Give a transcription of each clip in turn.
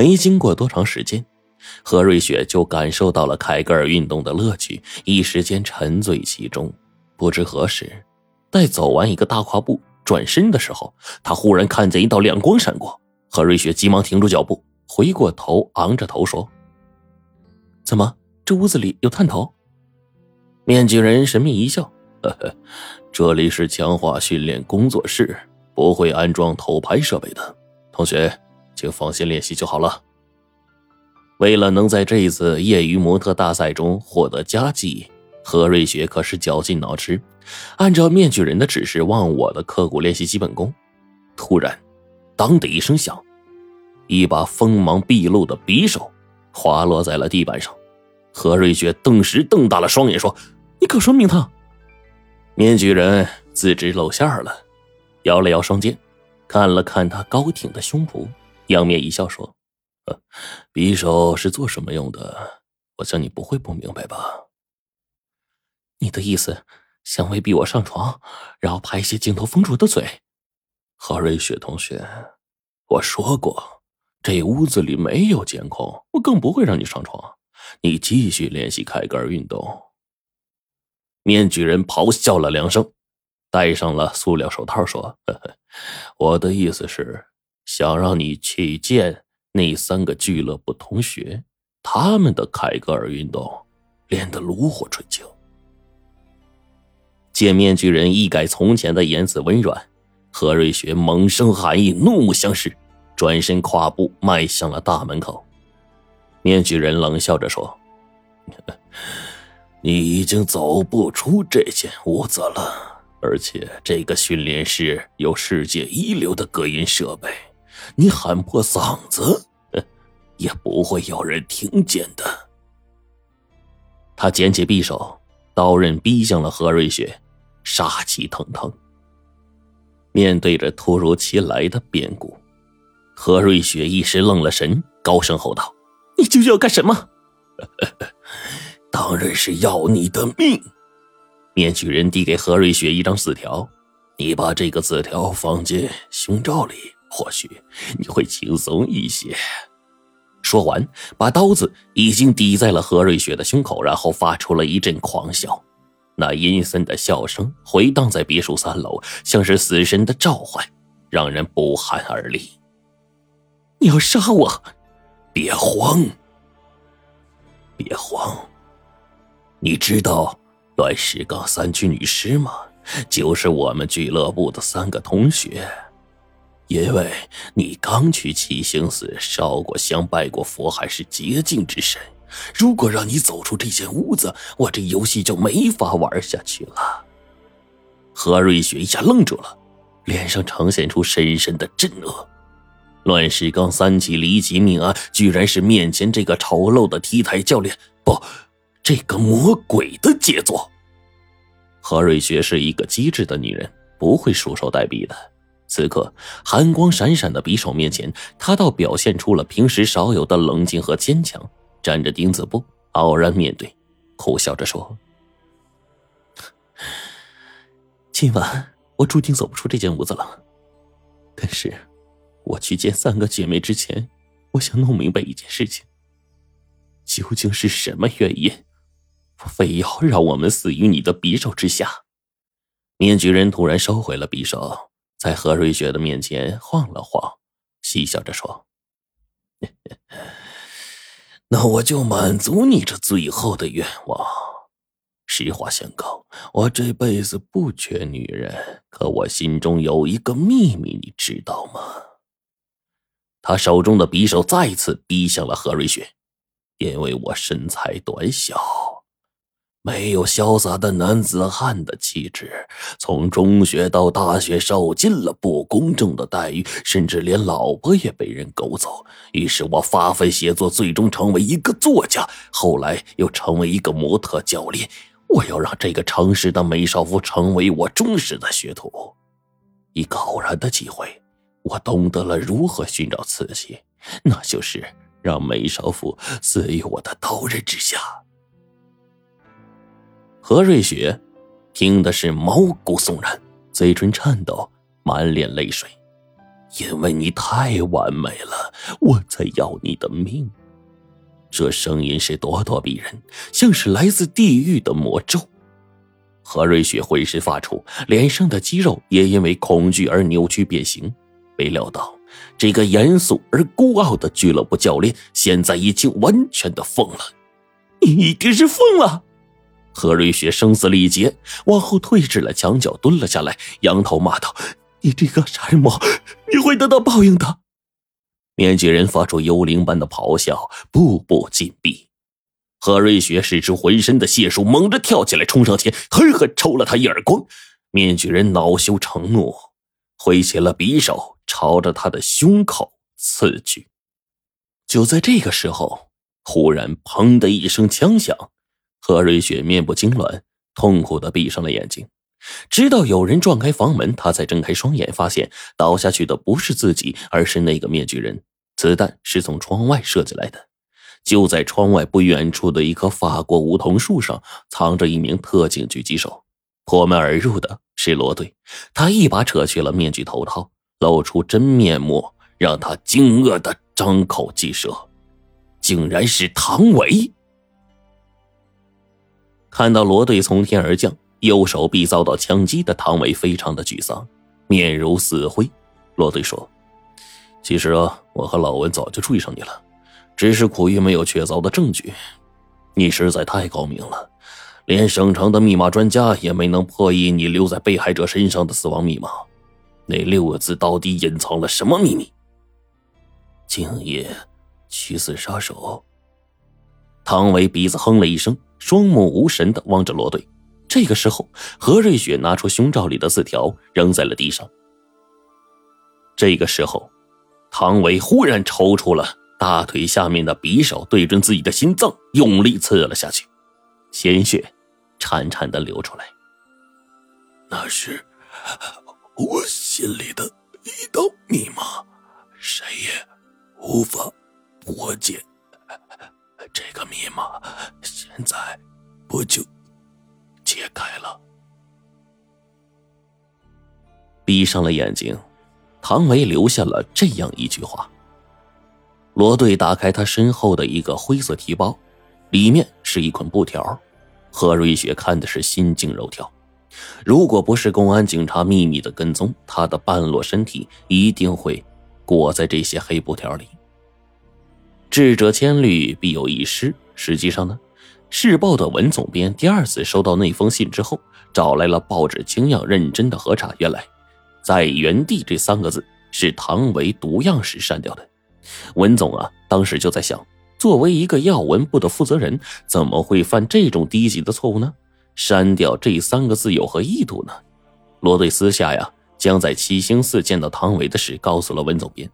没经过多长时间，何瑞雪就感受到了凯格尔运动的乐趣，一时间沉醉其中。不知何时，待走完一个大跨步，转身的时候，他忽然看见一道亮光闪过。何瑞雪急忙停住脚步，回过头，昂着头说：“怎么，这屋子里有探头？”面具人神秘一笑：“呵呵，这里是强化训练工作室，不会安装偷拍设备的。同学，请放心练习就好了。”为了能在这一次业余模特大赛中获得佳绩，何瑞雪可是绞尽脑汁，按照面具人的指示忘我的刻苦练习基本功。突然。当的一声响，一把锋芒毕露的匕首滑落在了地板上。何瑞雪顿时瞪大了双眼，说：“你可说明他？”面具人自知露馅了，摇了摇双肩，看了看他高挺的胸脯，仰面一笑，说：“匕首是做什么用的？我想你不会不明白吧？你的意思，想威逼我上床，然后拍一些镜头封住我的嘴？”何瑞雪同学，我说过，这屋子里没有监控，我更不会让你上床。你继续练习凯格尔运动。面具人咆哮了两声，戴上了塑料手套，说：“呵呵，我的意思是，想让你去见那三个俱乐部同学，他们的凯格尔运动练得炉火纯青。”见面具人一改从前的言辞温软。何瑞雪猛生寒意，怒目相视，转身跨步迈向了大门口。面具人冷笑着说：“ 你已经走不出这间屋子了，而且这个训练室有世界一流的隔音设备，你喊破嗓子，也不会有人听见的。”他捡起匕首，刀刃逼向了何瑞雪，杀气腾腾。面对着突如其来的变故，何瑞雪一时愣了神，高声吼道：“你究竟要干什么？”“ 当然是要你的命！”面具人递给何瑞雪一张字条，“你把这个字条放进胸罩里，或许你会轻松一些。”说完，把刀子已经抵在了何瑞雪的胸口，然后发出了一阵狂笑。那阴森的笑声回荡在别墅三楼，像是死神的召唤，让人不寒而栗。你要杀我？别慌，别慌。你知道乱石岗三区女尸吗？就是我们俱乐部的三个同学。因为你刚去七星寺烧过香、拜过佛，还是洁净之身。如果让你走出这间屋子，我这游戏就没法玩下去了。何瑞雪一下愣住了，脸上呈现出深深的震愕。乱世刚三起离奇命案，居然是面前这个丑陋的 T 台教练，不，这个魔鬼的杰作。何瑞雪是一个机智的女人，不会束手待毙的。此刻，寒光闪闪的匕首面前，他倒表现出了平时少有的冷静和坚强。站着钉子布，傲然面对，苦笑着说：“今晚我注定走不出这间屋子了。但是，我去见三个姐妹之前，我想弄明白一件事情：究竟是什么原因，非要让我们死于你的匕首之下？”面具人突然收回了匕首，在何瑞雪的面前晃了晃，嬉笑着说。那我就满足你这最后的愿望。实话相告，我这辈子不缺女人，可我心中有一个秘密，你知道吗？他手中的匕首再次逼向了何瑞雪，因为我身材短小。没有潇洒的男子汉的气质，从中学到大学受尽了不公正的待遇，甚至连老婆也被人勾走。于是我发奋写作，最终成为一个作家，后来又成为一个模特教练。我要让这个城市的美少妇成为我忠实的学徒。一个偶然的机会，我懂得了如何寻找刺激，那就是让美少妇死于我的刀刃之下。何瑞雪听的是毛骨悚然，嘴唇颤抖，满脸泪水。因为你太完美了，我才要你的命。”这声音是咄咄逼人，像是来自地狱的魔咒。何瑞雪浑身发出，脸上的肌肉也因为恐惧而扭曲变形。没料到，这个严肃而孤傲的俱乐部教练现在已经完全的疯了。你一定是疯了！何瑞雪声嘶力竭，往后退至了墙角，蹲了下来，仰头骂道：“你这个杀人魔，你会得到报应的！”面具人发出幽灵般的咆哮，步步紧逼。何瑞雪使出浑身的解数，猛地跳起来，冲上前，狠狠抽了他一耳光。面具人恼羞成怒，挥起了匕首，朝着他的胸口刺去。就在这个时候，忽然“砰”的一声枪响，何瑞雪面部痉挛，痛苦的闭上了眼睛。直到有人撞开房门，他才睁开双眼，发现倒下去的不是自己，而是那个面具人。子弹是从窗外射进来的。就在窗外不远处的一棵法国梧桐树上，藏着一名特警狙击手。破门而入的是罗队，他一把扯去了面具头套，露出真面目，让他惊愕的张口即舌，竟然是唐伟。看到罗队从天而降，右手臂遭到枪击的唐伟非常的沮丧，面如死灰。罗队说：“其实啊，我和老文早就追上你了。”只是苦于没有确凿的证据，你实在太高明了，连省城的密码专家也没能破译你留在被害者身上的死亡密码。那六个字到底隐藏了什么秘密？敬业，驱死杀手。唐伟鼻子哼了一声，双目无神的望着罗队。这个时候，何瑞雪拿出胸罩里的字条扔在了地上。这个时候，汤唯忽然抽出了。大腿下面的匕首对准自己的心脏，用力刺了下去，鲜血潺潺的流出来。那是我心里的一道密码，谁也无法破解。这个密码现在不就解开了？闭上了眼睛，唐维留下了这样一句话。罗队打开他身后的一个灰色提包，里面是一捆布条。何瑞雪看的是心惊肉跳。如果不是公安警察秘密的跟踪，他的半裸身体一定会裹在这些黑布条里。智者千虑，必有一失。实际上呢，市报的文总编第二次收到那封信之后，找来了报纸，精样认真的核查。原来，在原地这三个字是唐维读样时删掉的。文总啊，当时就在想，作为一个要闻部的负责人，怎么会犯这种低级的错误呢？删掉这三个字有何意图呢？罗队私下呀，将在七星寺见到唐伟的事告诉了文总编。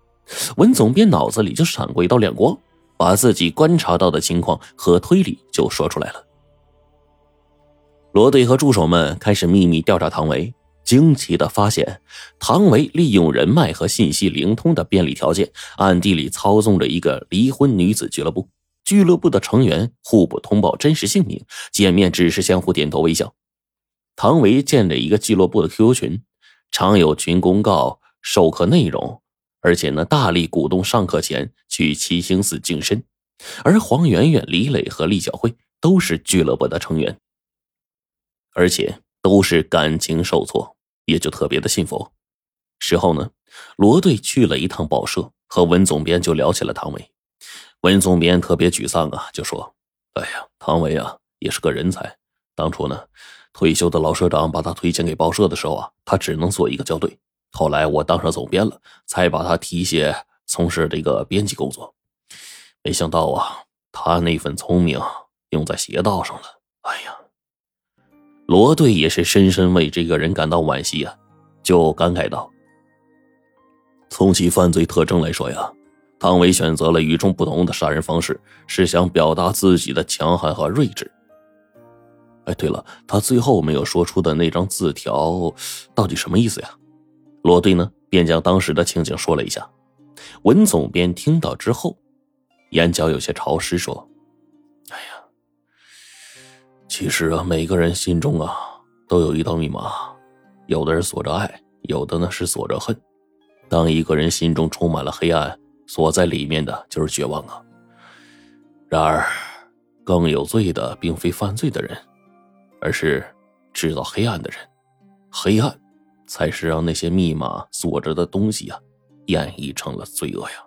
文总编脑子里就闪过一道亮光，把自己观察到的情况和推理就说出来了。罗队和助手们开始秘密调查唐维。惊奇的发现，唐维利用人脉和信息灵通的便利条件，暗地里操纵着一个离婚女子俱乐部。俱乐部的成员互不通报真实姓名，见面只是相互点头微笑。唐维建了一个俱乐部的 QQ 群，常有群公告授课内容，而且呢，大力鼓动上课前去七星寺净身。而黄圆圆、李磊和厉小慧都是俱乐部的成员，而且都是感情受挫。也就特别的信佛。事后呢，罗队去了一趟报社，和文总编就聊起了唐伟。文总编特别沮丧啊，就说：“哎呀，唐伟啊，也是个人才。当初呢，退休的老社长把他推荐给报社的时候啊，他只能做一个校对。后来我当上总编了，才把他提携从事这个编辑工作。没想到啊，他那份聪明用在邪道上了。哎呀！”罗队也是深深为这个人感到惋惜啊，就感慨道：“从其犯罪特征来说呀，汤唯选择了与众不同的杀人方式，是想表达自己的强悍和睿智。”哎，对了，他最后没有说出的那张字条，到底什么意思呀？罗队呢便将当时的情景说了一下。文总编听到之后眼角有些潮湿说哎呀其实啊每个人心中啊都有一道密码有的人锁着爱有的呢是锁着恨。当一个人心中充满了黑暗锁在里面的就是绝望啊。然而更有罪的并非犯罪的人而是制造黑暗的人。黑暗才是让那些密码锁着的东西啊演绎成了罪恶呀。